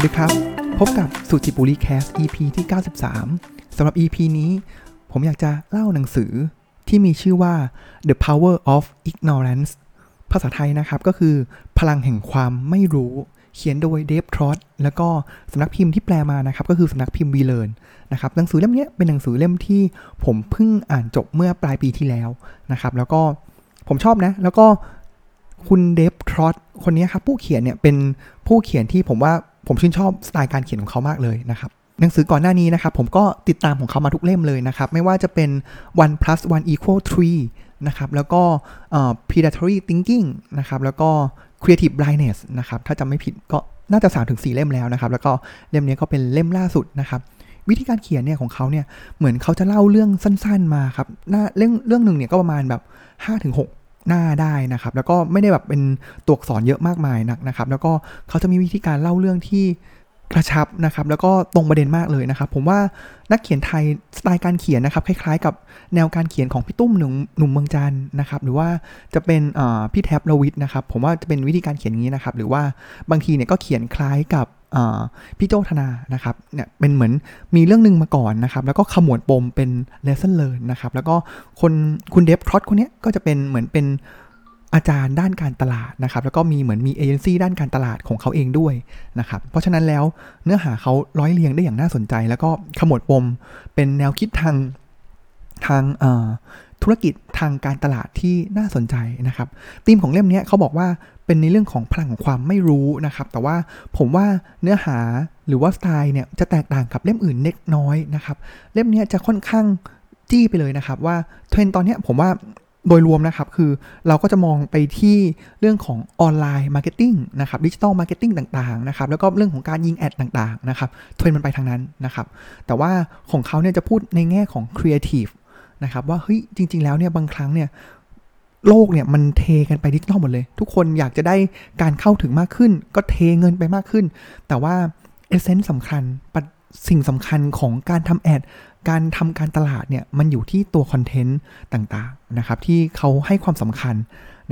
วัสดีครับ พบกับสุจิบุรีแคส EP ที่ 93 สำหรับ EP นี้ ผมอยากจะเล่าหนังสือที่มีชื่อว่า The Power of Ignorance ภาษาไทยนะครับก็คือ พลังแห่งความไม่รู้ เขียนโดยเดฟทรอตแล้วก็สำนักพิมพ์ที่แปลมานะครับ ก็คือสำนักพิมพ์วีเลนนะครับหนังสือเล่มนี้เป็นหนังสือเล่มที่ผมเพิ่งอ่านจบเมื่อปลายปีที่แล้วนะครับ แล้วก็ผมชอบนะ แล้วก็คุณเดฟทรอตคนนี้ครับผู้เขียนเนี่ยเป็นผู้เขียนที่ผมว่า ผมชื่นชอบสไตล์การเขียนของเขามากเลยนะครับหนังสือก่อนหน้านี้นะครับผมก็ติดตามของเขามาทุกเล่มเลยนะครับ ไม่ว่าจะเป็น one plus one equal three นะครับแล้วก็ predatory thinking นะครับแล้วก็ creative blindness นะครับถ้าจำไม่ผิดก็น่าจะ3ถึง4เล่มแล้วนะครับ แล้วก็เล่มนี้ก็เป็นเล่มล่าสุดนะครับวิธีการเขียนเนี่ยของเขาเนี่ยเหมือนเขาจะเล่าเรื่องสั้นๆมาครับหน้าเรื่องเรื่องหนึ่งเนี่ยก็ประมาณแบบ5ถึง6 หน้าได้นะครับ แล้วก็ไม่ได้แบบเป็นตัวอักษรเยอะมากมายนักนะครับ แล้วก็เขาจะมีวิธีการเล่าเรื่องที่ กระชับนะครับแล้วก็ตรงประเด็นมากเลยนะครับ ผมว่านักเขียนไทยสไตล์การเขียนนะครับคล้ายๆ กับแนวการเขียนของพี่ตุ้มหนุ่มหนุ่มเมืองจันนะครับหรือว่าจะเป็นพี่แท็บลวิทนะครับผมว่าจะเป็นวิธีการเขียนอย่างนี้นะครับหรือว่าบางทีเนี่ยก็เขียนคล้ายกับพี่โจธนานะครับเนี่ยเป็นเหมือนมีเรื่องหนึ่งมาก่อนนะครับ แล้วก็ขมวดปมเป็น lesson learn นะครับแล้วก็คนคุณเดฟทรอตคนนี้ก็จะเป็นเหมือนเป็น อาจารย์ด้านการตลาดนะครับ แล้วก็มีเหมือนมีเอเจนซี่ด้านการตลาดของเขาเองด้วยนะครับ เพราะฉะนั้นแล้วเนื้อหาเขาร้อยเรียงได้อย่างน่าสนใจ แล้วก็ขมวดปมเป็นแนวคิดทางทางธุรกิจทางการตลาดที่น่าสนใจนะครับธีมของเล่มนี้เขาบอกว่าเป็นในเรื่องของพลังของความไม่รู้นะครับ แต่ว่าผมว่าเนื้อหาหรือว่าสไตล์เนี่ยจะแตกต่างกับเล่มอื่นเล็กน้อยนะครับ เล่มนี้จะค่อนข้างจี้ไปเลยนะครับว่าเทรนตอนนี้ผมว่า โดยรวมนะครับคือเราก็จะมองไปที่เรื่องของ online marketing นะครับ digital marketing ต่างๆนะครับแล้วก็เรื่องของการยิง ad ต่างๆนะครับเทรนมันไปทางนั้นนะครับแต่ว่าของเขาเนี่ยจะพูดในแง่ของครีเอทีฟนะครับว่าเฮ้ยจริง ๆ แล้วเนี่ยบางครั้งเนี่ยโลกเนี่ยมันเทกันไปดิจิตอลหมดเลย ทุกคนอยากจะได้การเข้าถึงมากขึ้น ก็เทเงินไปมากขึ้น แต่ว่าเอเซนส์สำคัญ สิ่งสำคัญของการทำแอด การทำการตลาดเนี่ยมันอยู่ที่ตัวคอนเทนต์ต่างๆนะครับที่เขาให้ความสำคัญ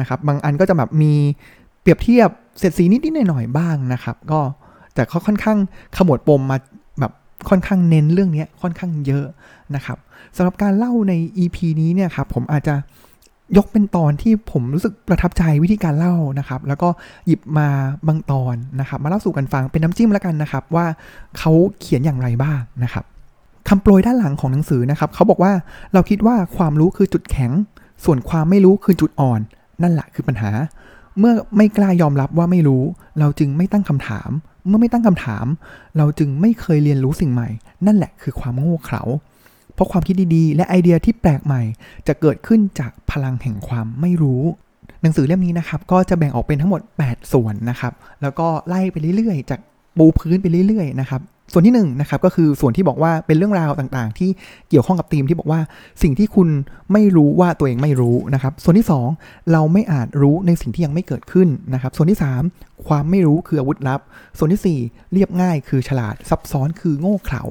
นะครับบางอันก็จะแบบมีเปรียบเทียบเสร็จสีนิดๆหน่อยๆบ้างนะครับ ก็แต่เขาค่อนข้างขมวดปมมาแบบค่อนข้างเน้นเรื่องนี้ค่อนข้างเยอะนะครับสำหรับการเล่าใน EP นี้เนี่ยครับผมอาจจะ ยกเป็นตอนที่ผมรู้สึกประทับใจวิธีการเล่านะครับ แล้วก็หยิบมาบางตอนนะครับ มาเล่าสู่กันฟังเป็นน้ำจิ้มแล้วกันนะครับ ว่าเขาเขียนอย่างไรบ้างนะครับคำโปรยด้านหลังของหนังสือนะครับเขาบอกว่าเราคิดว่าความรู้คือจุดแข็ง ส่วนความไม่รู้คือจุดอ่อน นั่นแหละคือปัญหา เมื่อไม่กล้ายอมรับว่าไม่รู้ เราจึงไม่ตั้งคำถาม เมื่อไม่ตั้งคำถาม เราจึงไม่เคยเรียนรู้สิ่งใหม่ นั่นแหละคือความโง่เขลา เพราะความคิดดีๆ และไอเดียที่แปลกใหม่ จะเกิดขึ้นจากพลังแห่งความไม่รู้ หนังสือเล่มนี้นะครับก็จะแบ่งออกเป็นทั้งหมด 8 ส่วนนะครับ แล้วก็ไล่ไปเรื่อยๆ จากปูพื้นไปเรื่อยๆนะครับ ส่วนที่1นนะครับก็คือส่วนที่บอกว่าเป็นเรื่องราวต่างๆ ที่เกี่ยวข้องกับธีมที่บอกว่าสิ่งที่คุณไม่รู้ว่าตัวเองไม่รู้นะครับ ส่วนที่ 2 เราไม่อาจรู้ในสิ่งที่ยังไม่เกิดขึ้นนะครับ ส่วนที่ 3 ความไม่รู้คืออาวุธลับ ส่วนที่ 4 เรียบง่ายคือฉลาดซับซ้อนคือโง่เขลา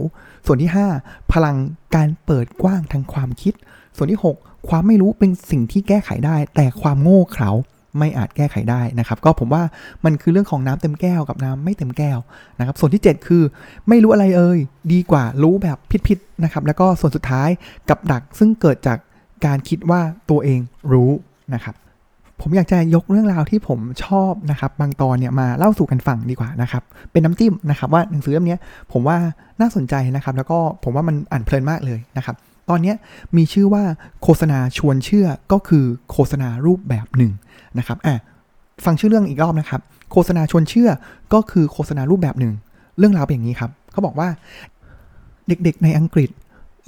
ส่วนที่ 5 พลังการเปิดกว้างทางความคิด ส่วนที่ 6 ความไม่รู้เป็นสิ่งที่แก้ไขได้ แต่ความโง่เขลา ไม่อาจแก้ไขได้นะครับ ก็ผมว่ามันคือเรื่องของน้ำเต็มแก้วกับน้ำไม่เต็มแก้วนะครับ ส่วนที่ 7 คือไม่รู้อะไรเอ่ยดีกว่ารู้แบบผิดๆนะครับ แล้วก็ส่วนสุดท้ายกับดักซึ่งเกิดจากการคิดว่าตัวเองรู้นะครับผมอยากจะยกเรื่องราวที่ผมชอบนะครับ บางตอนเนี่ยมาเล่าสู่กันฟังดีกว่านะครับ เป็นน้ำจิ้มนะครับว่าหนังสือเล่มนี้ผมว่าน่าสนใจนะครับ แล้วก็ผมว่ามันอ่านเพลินมากเลยนะครับ ตอนนี้มีชื่อว่าโฆษณาชวนเชื่อก็คือโฆษณารูปแบบหนึ่ง นะครับอะฟังชื่อเรื่องอีกรอบนะครับ โฆษณาชวนเชื่อก็คือโฆษณารูปแบบหนึ่ง เรื่องราวเป็นอย่างนี้ครับเขาบอกว่าเด็กๆในอังกฤษ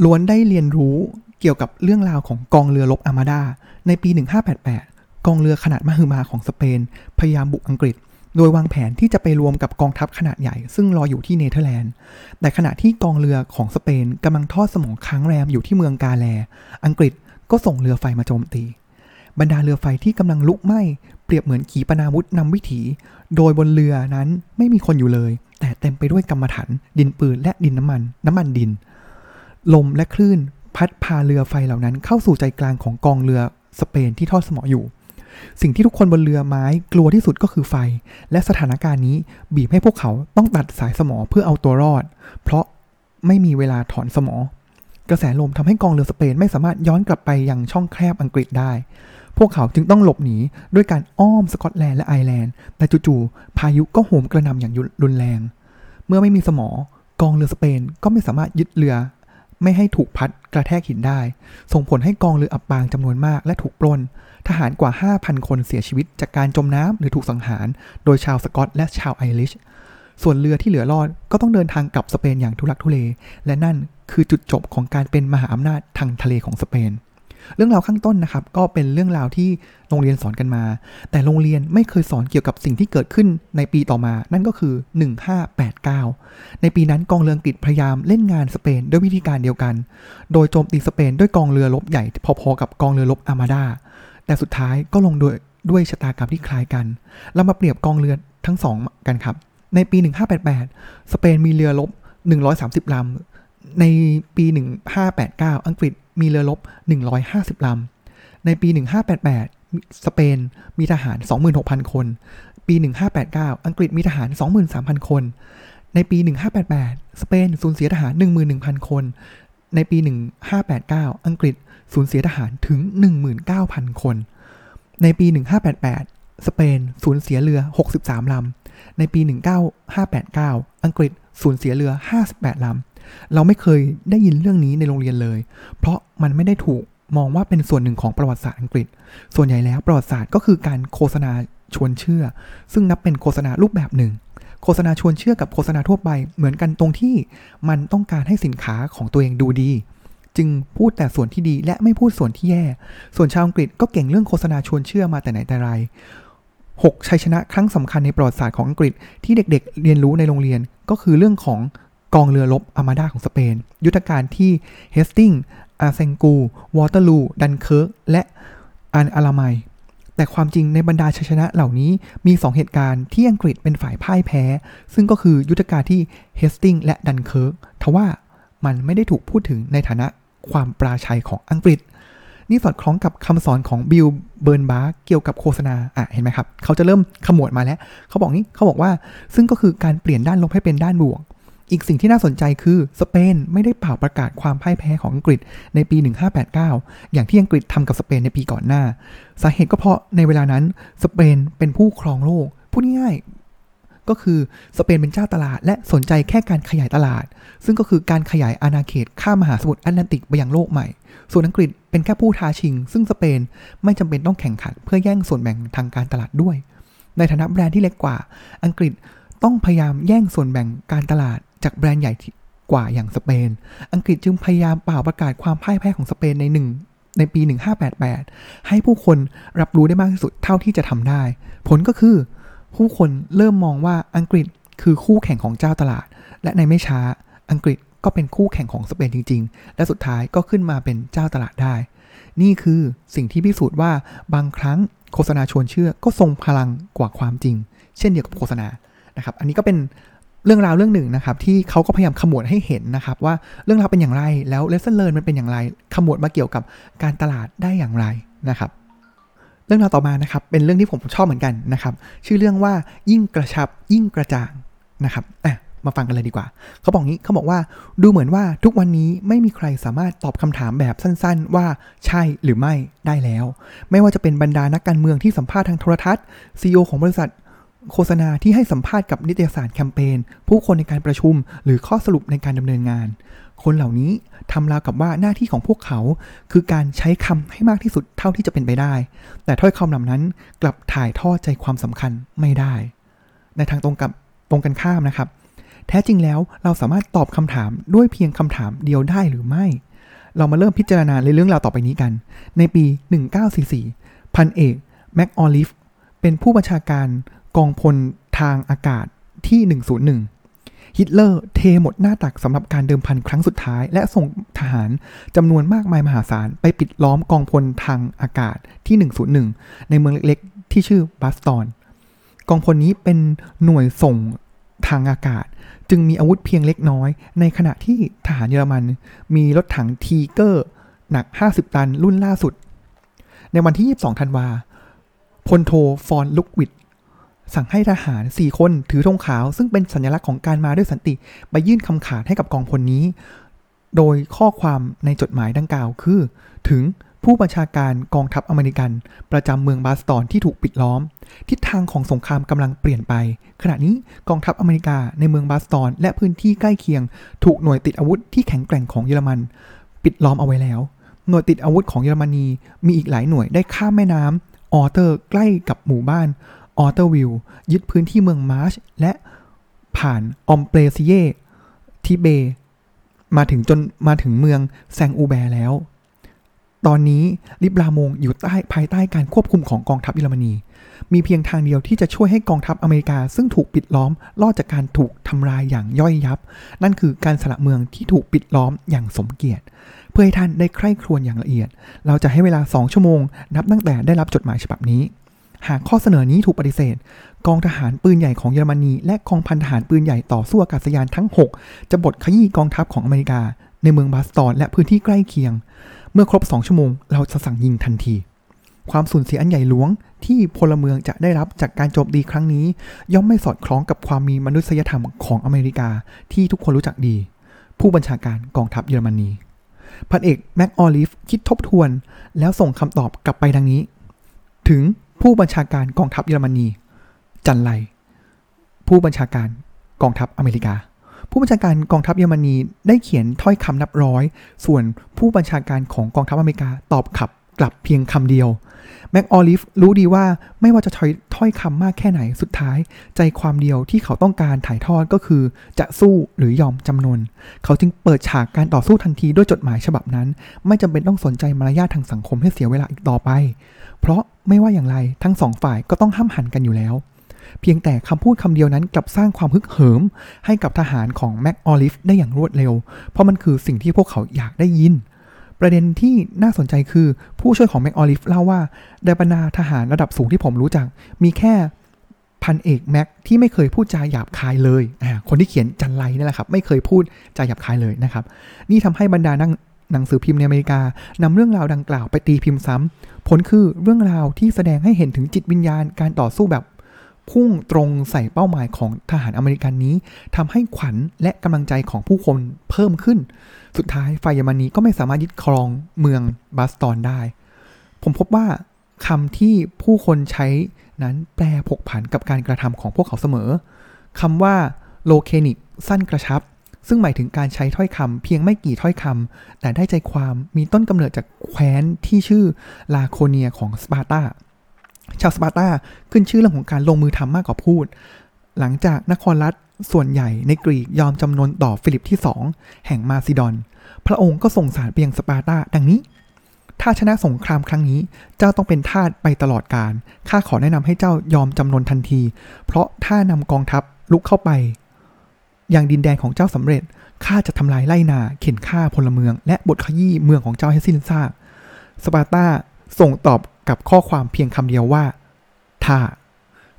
ล้วนได้เรียนรู้เกี่ยวกับเรื่องราวของกองเรือรบอามาดาในปี 1588 กองเรือขนาดมหึมาของสเปน พยายามบุกอังกฤษ โดยวางแผนที่จะไปรวมกับกองทัพขนาดใหญ่ ซึ่งรออยู่ที่เนเธอร์แลนด์ แต่ขณะที่กองเรือของสเปนกำลังทอดสมอค้างแรมอยู่ที่เมืองกาแล อังกฤษก็ส่งเรือไฟมาโจมตี บรรดาเรือไฟที่กำลังลุกไหม้เปรียบเหมือนขีปนาวุธนำวิถี โดยบนเรือนั้นไม่มีคนอยู่เลย แต่เต็มไปด้วยกำมะถันดินปืนและดินน้ำมัน น้ำมันดิน ลมและคลื่นพัดพาเรือไฟเหล่านั้นเข้าสู่ใจกลางของกองเรือสเปนที่ทอดสมออยู่ สิ่งที่ทุกคนบนเรือไม้กลัวที่สุดก็คือไฟ และสถานการณ์นี้บีบให้พวกเขาต้องตัดสายสมอเพื่อเอาตัวรอด เพราะไม่มีเวลาถอนสมอกระแสลมทำให้กองเรือสเปนไม่สามารถย้อนกลับไปยังช่องแคบอังกฤษได้ พวกเขาจึงต้องหลบหนีด้วยการอ้อมสกอตแลนด์และไอร์แลนด์ แต่จู่ๆพายุก็โหมกระหน่ำอย่างรุนแรง เมื่อไม่มีสมอกองเรือสเปนก็ไม่สามารถยึดเรือ ไม่ให้ถูกพัดกระแทกหินได้ ส่งผลให้กองเรืออับปางจำนวนมากและถูกปล้น ทหารกว่า 5,000 คนเสียชีวิตจากการจมน้ำหรือถูกสังหาร โดยชาวสกอตและชาวไอริช ส่วนเรือที่เหลือรอดก็ต้องเดินทางกลับสเปนอย่างทุลักทุเล และนั่นคือจุดจบของการเป็นมหาอำนาจทางทะเลของสเปน เรื่องราวข้างต้นนะครับ ก็เป็นเรื่องราวที่โรงเรียนสอนกันมา แต่โรงเรียนไม่เคยสอนเกี่ยวกับสิ่งที่เกิดขึ้นในปีต่อมา นั่นก็คือ 1589 ในปีนั้นกองเรืออังกฤษพยายามเล่นงานสเปนด้วยวิธีการเดียวกัน โดยโจมตีสเปนด้วยกองเรือรบใหญ่พอๆกับกองเรือรบอาร์มาดา แต่สุดท้ายก็ลงด้วยด้วยชะตากรรมที่คล้ายกัน เรามาเปรียบกองเรือทั้งสองกันครับ ในปี 1588 สเปนมีเรือรบ130ลำ ในปี 1589 อังกฤษมีเรือรบ 150 ลำ ในปี 1588 สเปนมีทหาร 26,000 คน ปี 1589 อังกฤษมีทหาร 23,000 คน ในปี 1588 สเปนสูญเสียทหาร 11,000 คน ในปี 1589 อังกฤษสูญเสียทหารถึง 19,000 คน ในปี 1588 สเปนสูญเสียเรือ 63 ลำ ในปี 1959อังกฤษสูญเสียเรือ 58 ลำ เราไม่เคยได้ยินเรื่องนี้ในโรงเรียนเลย เพราะมันไม่ได้ถูกมองว่าเป็นส่วนหนึ่งของประวัติศาสตร์อังกฤษ ส่วนใหญ่แล้วประวัติศาสตร์ก็คือการโฆษณาชวนเชื่อ ซึ่งนับเป็นโฆษณารูปแบบหนึ่ง โฆษณาชวนเชื่อกับโฆษณาทั่วไปเหมือนกันตรงที่มันต้องการให้สินค้าของตัวเองดูดี จึงพูดแต่ส่วนที่ดีและไม่พูดส่วนที่แย่ ส่วนชาวอังกฤษก็เก่งเรื่องโฆษณาชวนเชื่อมาแต่ไหนแต่ไร6ชัยชนะครั้งสำคัญในประวัติศาสตร์ของอังกฤษที่เด็กๆ เรียนรู้ในโรงเรียนก็คือเรื่องของ กองเรือรบอามาดาของสเปน ยุทธการที่เฮสติงอาเซงกู วอเตอร์ลู ดันเคิร์ก และอัลอะลาเมนแต่ความจริงในบรรดาชัยชนะเหล่านี้มี 2 เหตุการณ์ที่อังกฤษเป็นฝ่ายพ่ายแพ้ ซึ่งก็คือยุทธการที่เฮสติงและดันเคิร์ก ทว่ามันไม่ได้ถูกพูดถึงในฐานะความปราชัยของอังกฤษ นี่สอดคล้องกับคำสอนของบิลเบิร์นบาคเกี่ยวกับโฆษณา อะ เห็นไหมครับ เขาจะเริ่มขมวดมาแล้ว เขาบอกนี้เขาบอกว่า ซึ่งก็คือการเปลี่ยนด้านลบให้เป็นด้านบวก อีกสิ่งที่น่าสนใจคือสเปนไม่ได้เป่าประกาศความพ่ายแพ้ของอังกฤษในปี 1589 อย่างที่อังกฤษทำกับสเปนในปีก่อนหน้า สาเหตุก็เพราะในเวลานั้นสเปนเป็นผู้ครองโลก พูดง่ายก็คือสเปนเป็นเจ้าตลาด และสนใจแค่การขยายตลาด ซึ่งก็คือการขยายอาณาเขตข้ามมหาสมุทรแอตแลนติกไปยังโลกใหม่ ส่วนอังกฤษเป็นแค่ผู้ท้าชิง ซึ่งสเปนไม่จำเป็นต้องแข่งขัน เพื่อแย่งส่วนแบ่งทางการตลาดด้วย ในฐานะแบรนด์ที่เล็กกว่า อังกฤษต้องพยายามแย่งส่วนแบ่งการตลาด จากแบรนด์ใหญ่กว่าอย่างสเปน อังกฤษจึงพยายามเป่าประกาศความพ่ายแพ้ของสเปนในหนึ่งในปี 1588 ให้ผู้คนรับรู้ได้มากที่สุดเท่าที่จะทำได้ ผลก็คือ ผู้คนเริ่มมองว่าอังกฤษคือคู่แข่งของเจ้าตลาด และในไม่ช้าอังกฤษก็เป็นคู่แข่งของสเปนจริง ๆ และสุดท้ายก็ขึ้นมาเป็นเจ้าตลาดได้ นี่คือสิ่งที่พิสูจน์ว่าบางครั้งโฆษณาชวนเชื่อก็ทรงพลังกว่าความจริง เช่นเดียวกับโฆษณานะครับ อันนี้ก็เป็น เรื่องราวเรื่องหนึ่งนะครับที่เขาก็พยายามขมวดให้เห็นนะครับว่าเรื่องราวเป็นอย่างไรแล้ว lesson learned มันเป็นอย่างไร ขมวดมาเกี่ยวกับการตลาดได้อย่างไรนะครับเรื่องราวต่อมานะครับเป็นเรื่องที่ผมชอบเหมือนกันนะครับชื่อเรื่องว่ายิ่งกระชับยิ่งกระจ่างนะครับอะมาฟังกันเลยดีกว่า เขาบอกงี้เขาบอกว่าดูเหมือนว่าทุกวันนี้ไม่มีใครสามารถตอบคำถามแบบสั้นๆ ว่าใช่หรือไม่ได้แล้ว ไม่ว่าจะเป็นบรรดานักการเมืองที่สัมภาษณ์ทางโทรทัศน์ซีอของบริษัท โฆษณาที่ให้สัมภาษณ์กับนิตยสารแคมเปญ ผู้คนในการประชุม หรือข้อสรุปในการดำเนินงาน คนเหล่านี้ทำราวกับว่าหน้าที่ของพวกเขา คือการใช้คำให้มากที่สุดเท่าที่จะเป็นไปได้ แต่ถ้อยคำเหล่านั้นกลับถ่ายทอดใจความสำคัญไม่ได้ ในทางตรงกับตรงกันข้ามนะครับ แท้จริงแล้วเราสามารถตอบคำถามด้วยเพียงคำถามเดียวได้หรือไม่ เรามาเริ่มพิจารณาในเรื่องราวต่อไปนี้กัน ในปี 1944 พันเอกแม็กออลิฟเป็นผู้บัญชาการ กองพลทางอากาศที่ 101 ฮิตเลอร์เทหมดหน้าตักสำหรับการเดิมพันครั้งสุดท้าย และส่งทหารจำนวนมากมายมหาศาล ไปปิดล้อมกองพลทางอากาศที่ 101 ในเมืองเล็กๆ ที่ชื่อบัสตอนกองพลนี้เป็นหน่วยส่งทางอากาศ จึงมีอาวุธเพียงเล็กน้อย ในขณะที่ทหารเยอรมันมีรถถังทีเกอร์หนัก 50 ตันรุ่นล่าสุด ในวันที่ 22 ธันวาพลโทฟอนลุกวิด สั่งให้ทหาร 4 คนถือธงขาว ซึ่งเป็นสัญลักษณ์ของการมาด้วยสันติ ไปยื่นคำขาดให้กับกองพลนี้ โดยข้อความในจดหมายดังกล่าวคือ ถึงผู้บัญชาการกองทัพอเมริกัน ประจำเมืองบาสตอนที่ถูกปิดล้อม ทิศทางของสงครามกำลังเปลี่ยนไป ขณะนี้กองทัพอเมริกาในเมืองบาสตอน และพื้นที่ใกล้เคียง ถูกหน่วยติดอาวุธที่แข็งแกร่งของเยอรมัน ปิดล้อมเอาไว้แล้ว หน่วยติดอาวุธของเยอรมนีมีอีกหลายหน่วยได้ข้ามแม่น้ำออเตอร์ใกล้กับหมู่บ้าน ออเตอร์วิลยึดพื้นที่เมืองมาร์ช และผ่านออมเปรซิเยทิเบ มาถึงจนมาถึงเมืองแซงอูแบแล้ว ตอนนี้ลิบลามงอยู่ใต้ภายใต้การควบคุมของกองทัพเยอรมนี มีเพียงทางเดียวที่จะช่วยให้กองทัพอเมริกา ซึ่งถูกปิดล้อมรอดจากการถูกทำลายอย่างย่อยยับ นั่นคือการสละเมืองที่ถูกปิดล้อมอย่างสมเกียรติ เพื่อให้ท่านได้ใคร่ครวญอย่างละเอียด เราจะให้เวลา 2 ชั่วโมง นับตั้งแต่ได้รับจดหมายฉบับนี้ หากข้อเสนอนี้ถูกปฏิเสธ กองทหารปืนใหญ่ของเยอรมนี และกองพันทหารปืนใหญ่ต่อสู้อากาศยานทั้ง 6 จะบดขยี้กองทัพของอเมริกา ในเมืองบาสตอนและพื้นที่ใกล้เคียง เมื่อครบ 2 ชั่วโมง เราจะสั่งยิงทันที ความสูญเสียอันใหญ่หลวงที่พลเมืองจะได้รับจากการโจมตีครั้งนี้ ย่อมไม่สอดคล้องกับความมีมนุษยธรรมของอเมริกาที่ทุกคนรู้จักดี ผู้บัญชาการกองทัพเยอรมนีพันเอกแม็กออลิฟคิดทบทวน แล้วส่งคำตอบกลับไปดังนี้ ถึง ผู้บัญชาการกองทัพเยอรมนี จันไลผู้บัญชาการกองทัพอเมริกา ผู้บัญชาการกองทัพเยอรมนีได้เขียนถ้อยคำนับร้อย ส่วนผู้บัญชาการของกองทัพอเมริกาตอบขับกลับเพียงคำเดียวแม็กออลิฟรู้ดีว่าไม่ว่าจะถ้อยถ้อยคำมากแค่ไหนสุดท้าย ใจความเดียวที่เขาต้องการถ่ายทอดก็คือ จะสู้หรือยอมจำนน เขาจึงเปิดฉากการต่อสู้ทันทีด้วยจดหมายฉบับนั้น ไม่จำเป็นต้องสนใจมารยาททางสังคมให้เสียเวลาอีกต่อไป เพราะไม่ว่าอย่างไรทั้งสองฝ่ายก็ต้องห้ำหั่นกันอยู่แล้ว เพียงแต่คำพูดคำเดียวนั้นกลับสร้างความฮึกเหิม ให้กับทหารของแม็กออลิฟได้อย่างรวดเร็ว เพราะมันคือสิ่งที่พวกเขาอยากได้ยิน ประเด็นที่น่าสนใจคือผู้ช่วยของแม็กออลิฟเล่าว่าในบรรดาทหารระดับสูงที่ผมรู้จัก มีแค่พันเอกแม็กที่ไม่เคยพูดจาหยาบคายเลยอ่าคนที่เขียนจันไรนี่แหละครับ ไม่เคยพูดจาหยาบคายเลยนะครับ นี่ทำให้บรรดานัง หนังสือพิมพ์ในอเมริกานำเรื่องราวดังกล่าวไปตีพิมพ์ซ้ำผลคือเรื่องราวที่แสดงให้เห็นถึงจิตวิญญาณการต่อสู้แบบพุ่งตรงใส่เป้าหมายของทหารอเมริกันนี้ทำให้ขวัญและกำลังใจของผู้คนเพิ่มขึ้น สุดท้ายฝ่ายเยอรมนีก็ไม่สามารถยึดครองเมืองบาสตอนได้ ผมพบว่าคำที่ผู้คนใช้นั้นแปลผกผันกับการกระทำของพวกเขาเสมอคำว่า laconic สั้นกระชับ ซึ่งหมายถึงการใช้ถ้อยคำเพียงไม่กี่ถ้อยคำแต่ได้ใจความมีต้นกำเนิดจากแคว้นที่ชื่อลาโคเนียของสปาร์ตาชาวสปาร์ตาขึ้นชื่อเรื่องของการลงมือทำมากกว่าพูด หลังจากนครรัฐส่วนใหญ่ในกรีกยอมจำนนต่อฟิลิปที่สองแห่งมาซิดอน พระองค์ก็ส่งสารไปยังสปาร์ตาดังนี้ ถ้าชนะสงครามครั้งนี้ เจ้าต้องเป็นทาสไปตลอดกาลข้าขอแนะนำให้เจ้ายอมจำนนทันที เพราะถ้านำกองทัพลุกเข้าไป อย่างดินแดนของเจ้าสำเร็จข้าจะทำลายไร่นาเข่นฆ่าพลเมือง และบดขยี้เมืองของเจ้าให้สิ้นซากสปาร์ตาส่งตอบกลับข้อความเพียงคำเดียวว่าถ้า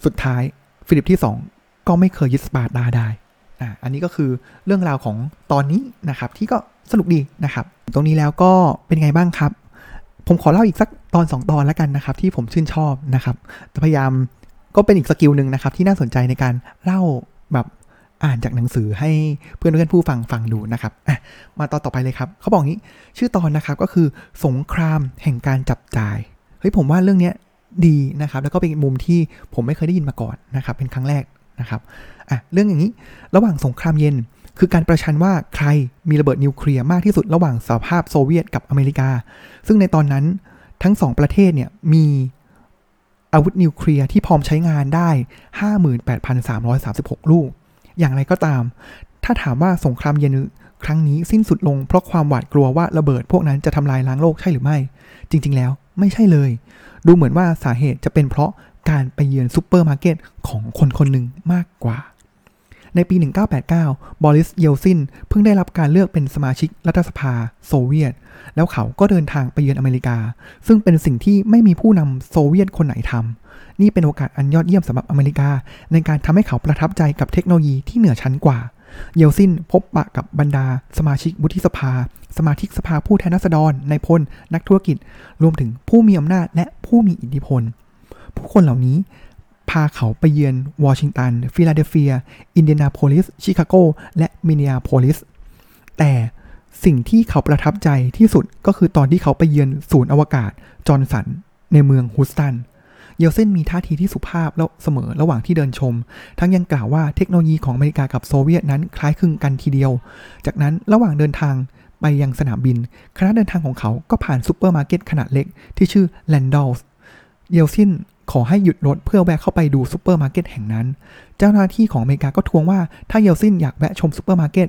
สุดท้ายฟิลิปที่สองก็ไม่เคยยึดสปาร์ตาได้อ่าอันนี้ก็คือเรื่องราวของตอนนี้นะครับที่ก็สนุกดีนะครับ ตรงนี้แล้วก็เป็นไงบ้างครับ ผมขอเล่าอีกสักตอน 2 ตอนแล้วกันนะครับ ที่ผมชื่นชอบนะครับพยายามก็เป็นอีกสกิลหนึ่งนะครับที่น่าสนใจในการเล่าแบบ อ่านจากหนังสือให้เพื่อนเพื่อนผู้ฟังฟังดูนะครับอะมาตอนต่อไปเลยครับเขาบอกงี้ ชื่อตอนนะครับก็คือสงครามแห่งการจับจ่ายเฮ้ยผมว่าเรื่องเนี้ยดีนะครับแล้วก็เป็นมุมที่ผมไม่เคยได้ยินมาก่อนนะครับเป็นครั้งแรกนะครับอะเรื่องอย่างนี้ระหว่างสงครามเย็น คือการประชันว่าใครมีระเบิดนิวเคลียร์มากที่สุดระหว่างสหภาพโซเวียตกับอเมริกา ซึ่งในตอนนั้นทั้งสองประเทศเนี่ยมีอาวุธนิวเคลียร์ที่พร้อมใช้งานได้ 58,336 ลูก อย่างไรก็ตาม ถ้าถามว่าสงครามเย็นครั้งนี้สิ้นสุดลงเพราะความหวาดกลัวว่าระเบิดพวกนั้นจะทำลายล้างโลกใช่หรือไม่ จริง ๆ แล้วไม่ใช่เลย ดูเหมือนว่าสาเหตุจะเป็นเพราะการไปเยือนซูเปอร์มาร์เก็ตของคนคนหนึ่งมากกว่า ในปี 1989 บอริส เยลซิน เพิ่งได้รับการเลือกเป็นสมาชิกรัฐสภาโซเวียต แล้วเขาก็เดินทางไปเยือนอเมริกา ซึ่งเป็นสิ่งที่ไม่มีผู้นำโซเวียตคนไหนทำ นี่เป็นโอกาสอันยอดเยี่ยมสำหรับอเมริกา ในการทำให้เขาประทับใจกับเทคโนโลยีที่เหนือชั้นกว่า เยลซินพบปะกับบรรดา สมาชิกวุฒิสภา สมาชิกสภาผู้แทนราษฎรนายพล นักธุรกิจ รวมถึงผู้มีอำนาจและผู้มีอิทธิพล ผู้คนเหล่านี้พาเขาไปเยือนวอชิงตัน ฟิลาเดลเฟีย อินเดียนาโพลิส ชิคาโก และมินนิอาโพลิส แต่สิ่งที่เขาประทับใจที่สุดก็คือตอนที่เขาไปเยือนศูนย์อวกาศ จอห์นสัน ในเมืองฮูสตัน เยลซินมีท่าทีที่สุภาพแล้วเสมอระหว่างที่เดินชม ทั้งยังกล่าวว่าเทคโนโลยีของอเมริกากับโซเวียตนั้นคล้ายคลึงกันทีเดียว จากนั้นระหว่างเดินทางไปยังสนามบิน คณะเดินทางของเขาก็ผ่านซูเปอร์มาร์เก็ตขนาดเล็กที่ชื่อแลนดอลส์เยลซินขอให้หยุดรถเพื่อแวะเข้าไปดูซูเปอร์มาร์เก็ตแห่งนั้น เจ้าหน้าที่ของอเมริกาก็ท้วงว่าถ้าเยลซินอยากแวะชมซูเปอร์มาร์เก็ต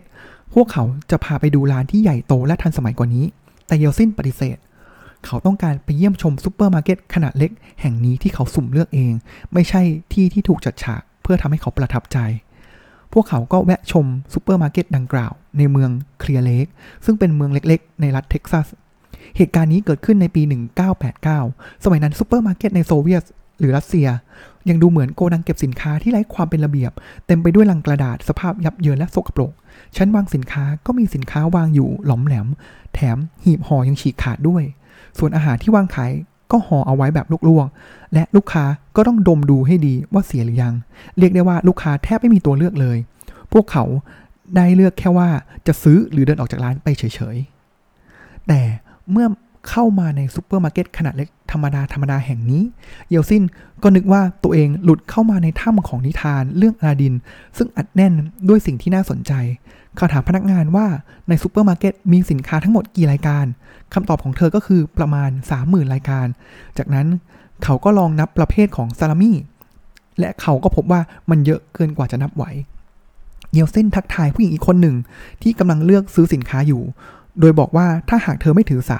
พวกเขาจะพาไปดูร้านที่ใหญ่โตและทันสมัยกว่านี้ แต่เยลซินปฏิเสธ เขาต้องการไปเยี่ยมชมซูเปอร์มาร์เก็ตขนาดเล็ก แห่งนี้ที่เขาสุ่มเลือกเอง ไม่ใช่ที่ที่ถูกจัดฉากเพื่อทำให้เขาประทับใจ พวกเขาก็แวะชมซูเปอร์มาร์เก็ตดังกล่าว ในเมืองเคลียร์เลกซึ่งเป็นเมืองเล็กๆ ในรัฐเท็กซัส เหตุการณ์นี้เกิดขึ้นในปี 1989 สมัยนั้นซูเปอร์มาร์เก็ตในโซเวียตหรือรัสเซีย ยังดูเหมือนโกดังเก็บสินค้าที่ไร้ความเป็นระเบียบ เต็มไปด้วยลังกระดาษสภาพยับเยินและสกปรก ชั้นวางสินค้าก็มีสินค้าวางอยู่หร็อมแหร็ม แถมหีบห่อยังฉีกขาดด้วย ส่วนอาหารที่วางขายก็ห่อเอาไว้แบบลวกๆ และลูกค้าก็ต้องดมดูให้ดีว่าเสียหรือยัง เรียกได้ว่าลูกค้าแทบไม่มีตัวเลือกเลย พวกเขาได้เลือกแค่ว่าจะซื้อหรือเดินออกจากร้านไปเฉยๆ แต่เมื่อ เข้ามาในซูเปอร์มาร์เก็ตขนาดเล็กธรรมดาธรรมดาแห่งนี้ เยลซินก็นึกว่าตัวเองหลุดเข้ามาในถ้ำของนิทานเรื่องอลาดิน ซึ่งอัดแน่นด้วยสิ่งที่น่าสนใจเขาถามพนักงานว่าในซูเปอร์มาร์เก็ตมีสินค้าทั้งหมดกี่รายการคำตอบของเธอก็คือประมาณ 30,000 รายการ จากนั้นเขาก็ลองนับประเภทของซาลามี่และเขาก็พบว่ามันเยอะเกินกว่าจะนับไหวเยลเซนทักทายผู้หญิงอีกคนหนึ่งที่กำลังเลือกซื้อสินค้าอยู่ โดยบอกว่าถ้าหากเธอไม่ถือสา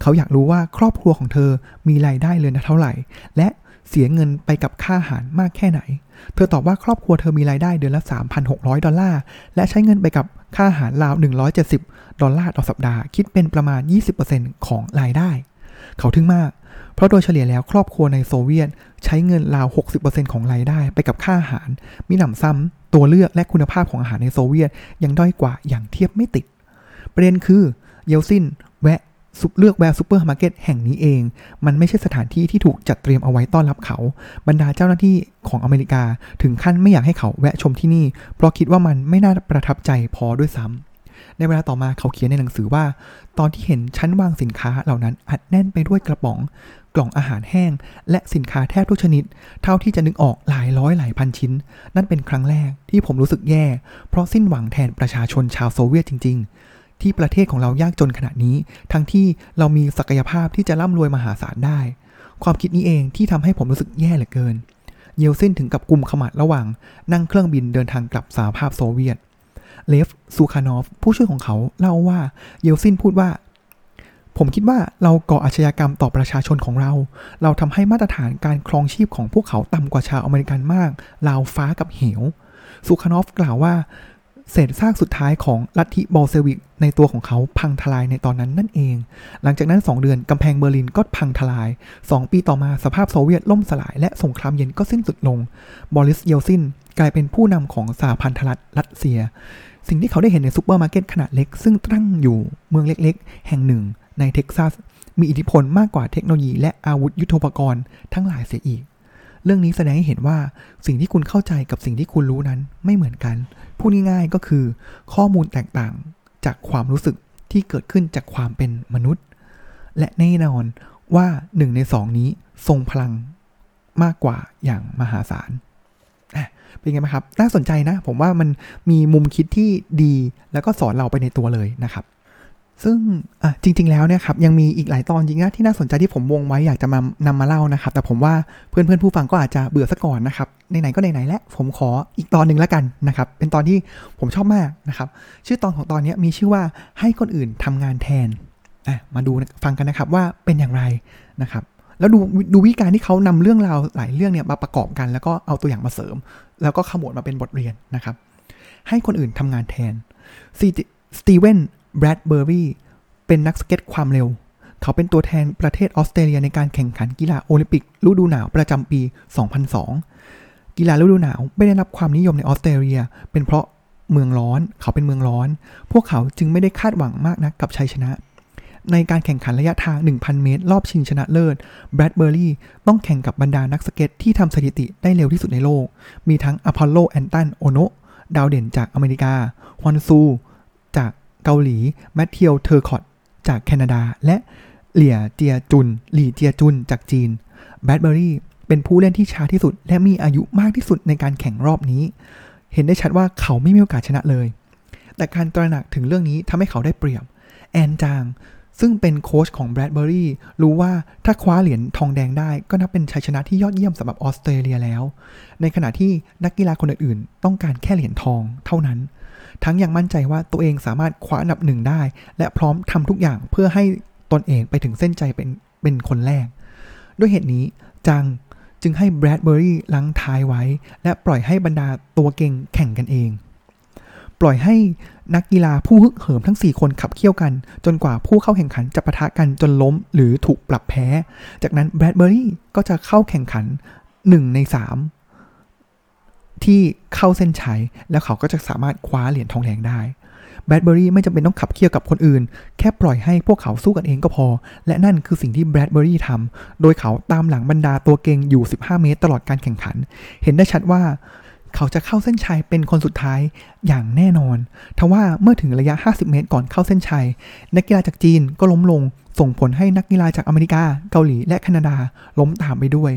เขาอยากรู้ว่าครอบครัวของเธอมีรายได้เดือนละเท่าไหร่ และเสียเงินไปกับค่าอาหารมากแค่ไหน เธอตอบว่าครอบครัวเธอมีรายได้เดือนละ 3,600 ดอลลาร์ และใช้เงินไปกับค่าอาหารราว 170 ดอลลาร์ต่อสัปดาห์ คิดเป็นประมาณ 20%ของรายได้ เขาทึ่งมาก เพราะโดยเฉลี่ยแล้วครอบครัวในโซเวียต ใช้เงินราว 60%ของรายได้ไปกับค่าอาหาร มิหนำซ้ำตัวเลือกและคุณภาพของอาหารในโซเวียตยังด้อยกว่าอย่างเทียบไม่ติด ประเด็นคือเยลซินแวะเลือกแวะซูเปอร์มาร์เก็ตแห่งนี้เอง มันไม่ใช่สถานที่ที่ถูกจัดเตรียมเอาไว้ต้อนรับเขา บรรดาเจ้าหน้าที่ของอเมริกาถึงขั้นไม่อยากให้เขาแวะชมที่นี่ เพราะคิดว่ามันไม่น่าประทับใจพอด้วยซ้ำำในเวลาต่อมาเขาเขียนในหนังสือว่า ตอนที่เห็นชั้นวางสินค้าเหล่านั้นอัดแน่นไปด้วยกระป๋อง กล่องอาหารแห้ง และสินค้าแทบทุกชนิด เท่าที่จะนึกออกหลายร้อยหลายพันชิ้น นั่นเป็นครั้งแรกที่ผมรู้สึกแย่ เพราะสิ้นหวังแทนประชาชนชาวโซเวียตจริง ๆ ที่ประเทศของเรายากจนขนาดนี้ ทั้งที่เรามีศักยภาพที่จะร่ำรวยมหาศาลได้ ความคิดนี้เองที่ทำให้ผมรู้สึกแย่เหลือเกิน เยลซินถึงกับกลุ่มขมัดระหว่าง นั่งเครื่องบินเดินทางกลับสหภาพโซเวียต เลฟซูคานอฟ ผู้ช่วยของเขาเล่าว่าเยลซินพูดว่า ผมคิดว่าเราก่ออาชญากรรมต่อประชาชนของเรา เราทำให้มาตรฐานการครองชีพของพวกเขาต่ำกว่าชาวอเมริกันมากราวฟ้ากับเหวซูคานอฟกล่าวว่า เศษซากสุดท้ายของลัทธิบอลเซวิกในตัวของเขาพังทลายในตอนนั้นนั่นเอง หลังจากนั้น 2 เดือนกำแพงเบอร์ลินก็พังทลาย 2 ปีต่อมาสหภาพโซเวียตล่มสลายและสงครามเย็นก็สิ้นสุดลง บอริสเยลซินกลายเป็นผู้นำของสหพันธรัฐรัสเซีย สิ่งที่เขาได้เห็นในซูเปอร์มาร์เก็ตขนาดเล็ก ซึ่งตั้งอยู่เมืองเล็กๆ แห่งหนึ่งในเท็กซัสมีอิทธิพลมากกว่าเทคโนโลยีและอาวุธยุทโธปกรณ์ทั้งหลายเสียอีก เรื่องนี้แสดงให้เห็นว่าสิ่งที่คุณเข้าใจกับสิ่งที่คุณรู้นั้นไม่เหมือนกัน พูดง่ายๆก็คือ ข้อมูลแตกต่างจากความรู้สึกที่เกิดขึ้นจากความเป็นมนุษย์ และแน่นอนว่าหนึ่งในสองนี้ทรงพลังมากกว่าอย่างมหาศาลเป็นไงไหมครับ น่าสนใจนะ ผมว่ามันมีมุมคิดที่ดีแล้วก็สอนเราไปในตัวเลยนะครับ ซึ่งจริง ๆ แล้วเนี่ยครับยังมีอีกหลายตอนจริงนะที่น่าสนใจที่ผมวงไว้อยากจะมานำมาเล่านะครับ แต่ผมว่าเพื่อนๆผู้ฟังก็อาจจะเบื่อซะก่อนนะครับไหนๆก็ไหนๆแล้วผมขออีกตอนหนึ่งแล้วกันนะครับ เป็นตอนที่ผมชอบมากนะครับ ชื่อตอนของตอนนี้มีชื่อว่าให้คนอื่นทำงานแทนมาดูฟังกันนะครับว่าเป็นอย่างไรนะครับ แล้วดูดูวิการที่เขานำเรื่องราวหลายเรื่องเนี่ยมาประกอบกัน แล้วก็เอาตัวอย่างมาเสริม แล้วก็ขมวดมาเป็นบทเรียนนะครับ ให้คนอื่นทำงานแทนสตีเวน แบรดเบอร์รี่เป็นนักสเก็ตความเร็ว เขาเป็นตัวแทนประเทศออสเตรเลียในการแข่งขันกีฬาโอลิมปิกฤดูหนาวประจำปี 2002 กีฬาฤดูหนาวไม่ได้รับความนิยมในออสเตรเลีย เป็นเพราะเมืองร้อน เขาเป็นเมืองร้อน พวกเขาจึงไม่ได้คาดหวังมากนักกับชัยชนะ ในการแข่งขันระยะทาง 1,000 เมตร รอบชิงชนะเลิศ แบรดเบอร์รี่ต้องแข่งกับบรรดานักสเก็ตที่ทำสถิติได้เร็วที่สุดในโลก มีทั้งอพอลโล แอนตัน โอโนดาวเด่นจากอเมริกาฮยอนซู เกาหลี แมทเทียลเทอร์คอตจากแคนาดา และเหลี่ยเจียจุน หลี่เจียจุนจากจีน แบรดเบอรี่เป็นผู้เล่นที่ช้าที่สุด และมีอายุมากที่สุดในการแข่งรอบนี้ เห็นได้ชัดว่าเขาไม่มีโอกาสชนะเลย แต่การตระหนักถึงเรื่องนี้ทำให้เขาได้เปรียบ แอนจาง ซึ่งเป็นโค้ชของแบรดเบอรี่รู้ว่าถ้าคว้าเหรียญทองแดงได้ ก็นับเป็นชัยชนะที่ยอดเยี่ยมสำหรับออสเตรเลียแล้ว ในขณะที่นักกีฬาคนอื่นๆ ต้องการแค่เหรียญทองเท่านั้น ทั้งยังมั่นใจว่าตัวเองสามารถคว้าอันดับหนึ่งได้ และพร้อมทำทุกอย่างเพื่อให้ตนเองไปถึงเส้นใจเป็นเป็นคนแรก ด้วยเหตุนี้จังจึงให้แบรดเบอรี่ลังท้ายไว้ และปล่อยให้บรรดาตัวเก่งแข่งกันเอง ปล่อยให้นักกีฬาผู้ฮึกเหิมทั้ง 4 คนขับเคี่ยวกัน จนกว่าผู้เข้าแข่งขันจะปะทะกันจนล้มหรือถูกปรับแพ้ จากนั้นแบรดเบอรี่ก็จะเข้าแข่งขัน 1 ใน 3 ที่เข้าเส้นชัย แล้วเขาก็จะสามารถคว้าเหรียญทองแดงได้แบดเบอรี่ไม่จำเป็นต้องขับเคี่ยวกับคนอื่น แค่ปล่อยให้พวกเขาสู้กันเองก็พอ และนั่นคือสิ่งที่แบดเบอรี่ทำโดยเขาตามหลังบรรดาตัวเก่งอยู่ 15 เมตรตลอดการแข่งขัน เห็นได้ชัดว่า เขาจะเข้าเส้นชัยเป็นคนสุดท้ายอย่างแน่นอน ทว่าเมื่อถึงระยะ 50 เมตรก่อนเข้าเส้นชัย นักกีฬาจากจีนก็ล้มลง ส่งผลให้นักกีฬาจากอเมริกา เกาหลีและแคนาดาล้มตามไปด้วย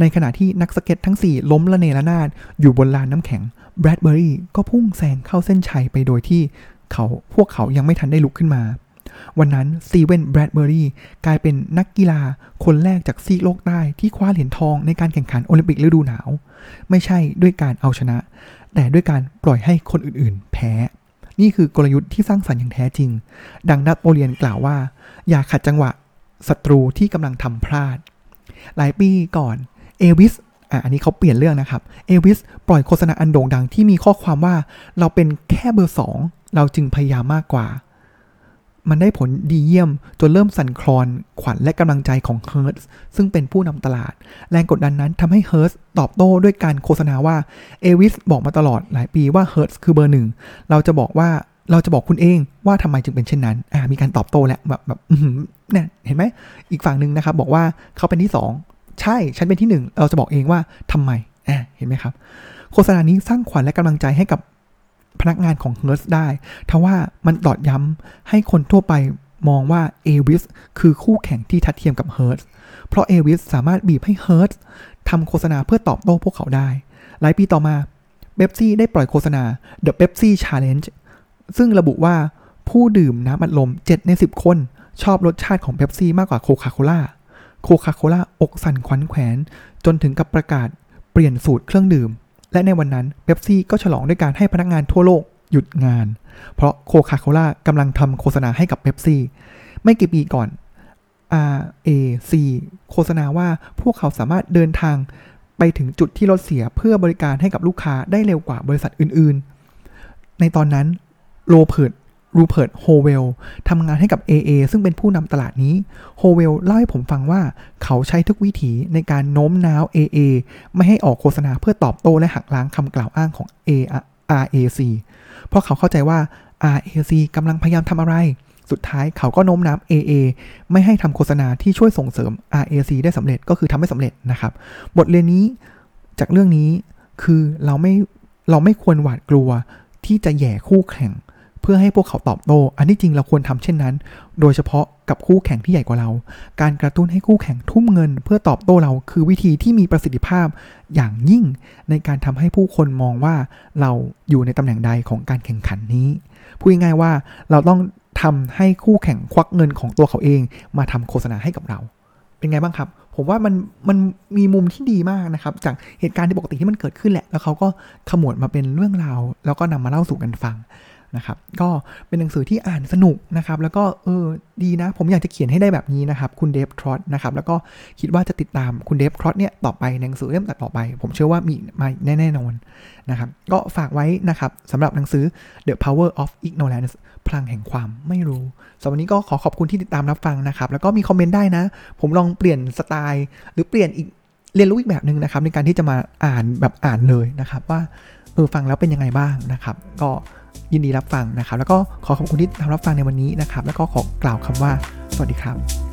ในขณะที่นักสเก็ตทั้ง 4 ล้มละเนระนาดอยู่บนลานน้ำแข็ง แบรดเบอรี่ก็พุ่งแซงเข้าเส้นชัยไปโดยที่เขาพวกเขายังไม่ทันได้ลุกขึ้นมา วันนั้นสตีเวนแบรดเบอรี่กลายเป็นนักกีฬาคนแรกจากซีกโลกใต้ที่คว้าเหรียญทองในการแข่งขันโอลิมปิกฤดูหนาว ไม่ใช่ด้วยการเอาชนะ แต่ด้วยการปล่อยให้คนอื่นๆ แพ้ นี่คือกลยุทธ์ที่สร้างสรรค์อย่างแท้จริง ดังนัดโอเลียนกล่าวว่า อย่าขัดจังหวะศัตรูที่กำลังทำพลาด หลายปีก่อนเอวิสอะอันนี้เขาเปลี่ยนเรื่องนะครับ เอวิสปล่อยโฆษณาอันโด่งดังที่มีข้อความว่าเราเป็นแค่เบอร์สองเราจึงพยายามมากกว่า มันได้ผลดีเยี่ยม จนเริ่มสั่นคลอนขวัญและกำลังใจของเฮิร์ตซึ่งเป็นผู้นำตลาด แรงกดดันนั้นทำให้เฮิร์ตตอบโต้ด้วยการโฆษณาว่าเอวิสบอกมาตลอดหลายปีว่าเฮิร์ตคือเบอร์หนึ่ง เราจะบอกว่าเราจะบอกคุณเองว่าทำไมจึงเป็นเช่นนั้น อ่า มีการตอบโต้แล้วแบบแบบเนี่ยเห็นไหม อีกฝั่งหนึ่งนะครับ บอกว่าเขาเป็นที่สองใช่ ฉันเป็นที่หนึ่งเราจะบอกเองว่าทำไมอ่าเห็นไหมครับ โฆษณานี้สร้างขวัญและกำลังใจให้กับ พนักงานของ h e r ์สได้ทว่ามันตอดย้ำให้คนทั่วไปมองว่าเอวิสคือคู่แข่งที่ทัดเทียมกับ h e r ์สเพราะเอวิสสามารถบีบให้ h e r ์สทำโฆษณาเพื่อตอบโต้พวกเขาได้ หลายปีต่อมาเบปซี่ได้ปล่อยโฆษณา The Pepsi Challenge ซึ่งระบุว่าผู้ดื่มน้ำอัดลม 7 ใน 10 คน ชอบรสชาติของเบปซี่มากกว่าโคคาโคล่าโคคาโคล่าอกสั่นขวัญแขวน จนถึงกับประกาศเปลี่ยนสูตรเครื่องดื่ม และในวันนั้นเบปซี่ก็ฉลองด้วยการให้พนักงานทั่วโลกหยุดงาน เพราะโคคาโคล่ากำลังทำโฆษณาให้กับเบปซี่ไม่กี่ปีก่อน RAC โฆษณาว่าพวกเขาสามารถเดินทางไปถึงจุดที่รถเสียเพื่อบริการให้กับลูกค้าได้เร็วกว่าบริษัทอื่น ๆ ในตอนนั้นโรเพิร์ต รูเพิร์ตโฮเวลทำงานให้กับ AA ซึ่งเป็นผู้นำตลาดนี้ โฮเวลเล่าให้ผมฟังว่าเขาใช้ทุกวิถีในการโน้มน้าว AA ไม่ให้ออกโฆษณาเพื่อตอบโต้และหักล้างคำกล่าวอ้างของ A RAC เพราะเขาเข้าใจว่า RAC กำลังพยายามทำอะไร สุดท้ายเขาก็โน้มน้าว AA ไม่ให้ทำโฆษณาที่ช่วยส่งเสริม RAC ได้สำเร็จก็คือทำไม่สำเร็จนะครับ บทเรียนนี้จากเรื่องนี้คือเราไม่เราไม่ควรหวาดกลัวที่จะแย่คู่แข่ง เพื่อให้พวกเขาตอบโต้ อันที่จริงเราควรทำเช่นนั้น โดยเฉพาะกับคู่แข่งที่ใหญ่กว่าเรา การกระตุ้นให้คู่แข่งทุ่มเงิน เพื่อตอบโต้เราคือวิธีที่มีประสิทธิภาพอย่างยิ่ง ในการทำให้ผู้คนมองว่าเราอยู่ในตำแหน่งใดของการแข่งขันนี้ พูดง่ายๆว่าเราต้องทำให้คู่แข่งควักเงินของตัวเขาเอง มาทำโฆษณาให้กับเรา เป็นไงบ้างครับ ผมว่ามันมันมีมุมที่ดีมากนะครับ จากเหตุการณ์ที่ปกติที่มันเกิดขึ้นแหละ แล้วเขาก็ขมวดมาเป็นเรื่องราว แล้วก็นำมาเล่าสู่กันฟัง นะครับ ก็เป็นหนังสือที่อ่านสนุกนะครับ แล้วก็เออดีนะ ผมอยากจะเขียนให้ได้แบบนี้นะครับ คุณเดฟทรอตนะครับ แล้วก็คิดว่าจะติดตามคุณเดฟทรอตเนี่ยต่อไปหนังสือเล่มต่อไป ผมเชื่อว่ามีมาแน่ๆนอนนะครับ ก็ฝากไว้นะครับสำหรับหนังสือ The Power of Ignorance พลังแห่งความไม่รู้สำหรับวันนี้ก็ขอขอบคุณที่ติดตามรับฟังนะครับ แล้วก็มีคอมเมนต์ได้นะ ผมลองเปลี่ยนสไตล์ หรือเปลี่ยนอีกเรียนรู้อีกแบบหนึ่งนะครับ ในการที่จะมาอ่านแบบอ่านเลยนะครับ ว่าเออฟังแล้วเป็นยังไงบ้างนะครับ ก็ ยินดีรับฟังนะครับ แล้วก็ขอขอบคุณที่ทำรับฟังในวันนี้นะครับ แล้วก็ขอกล่าวคำว่า สวัสดีครับ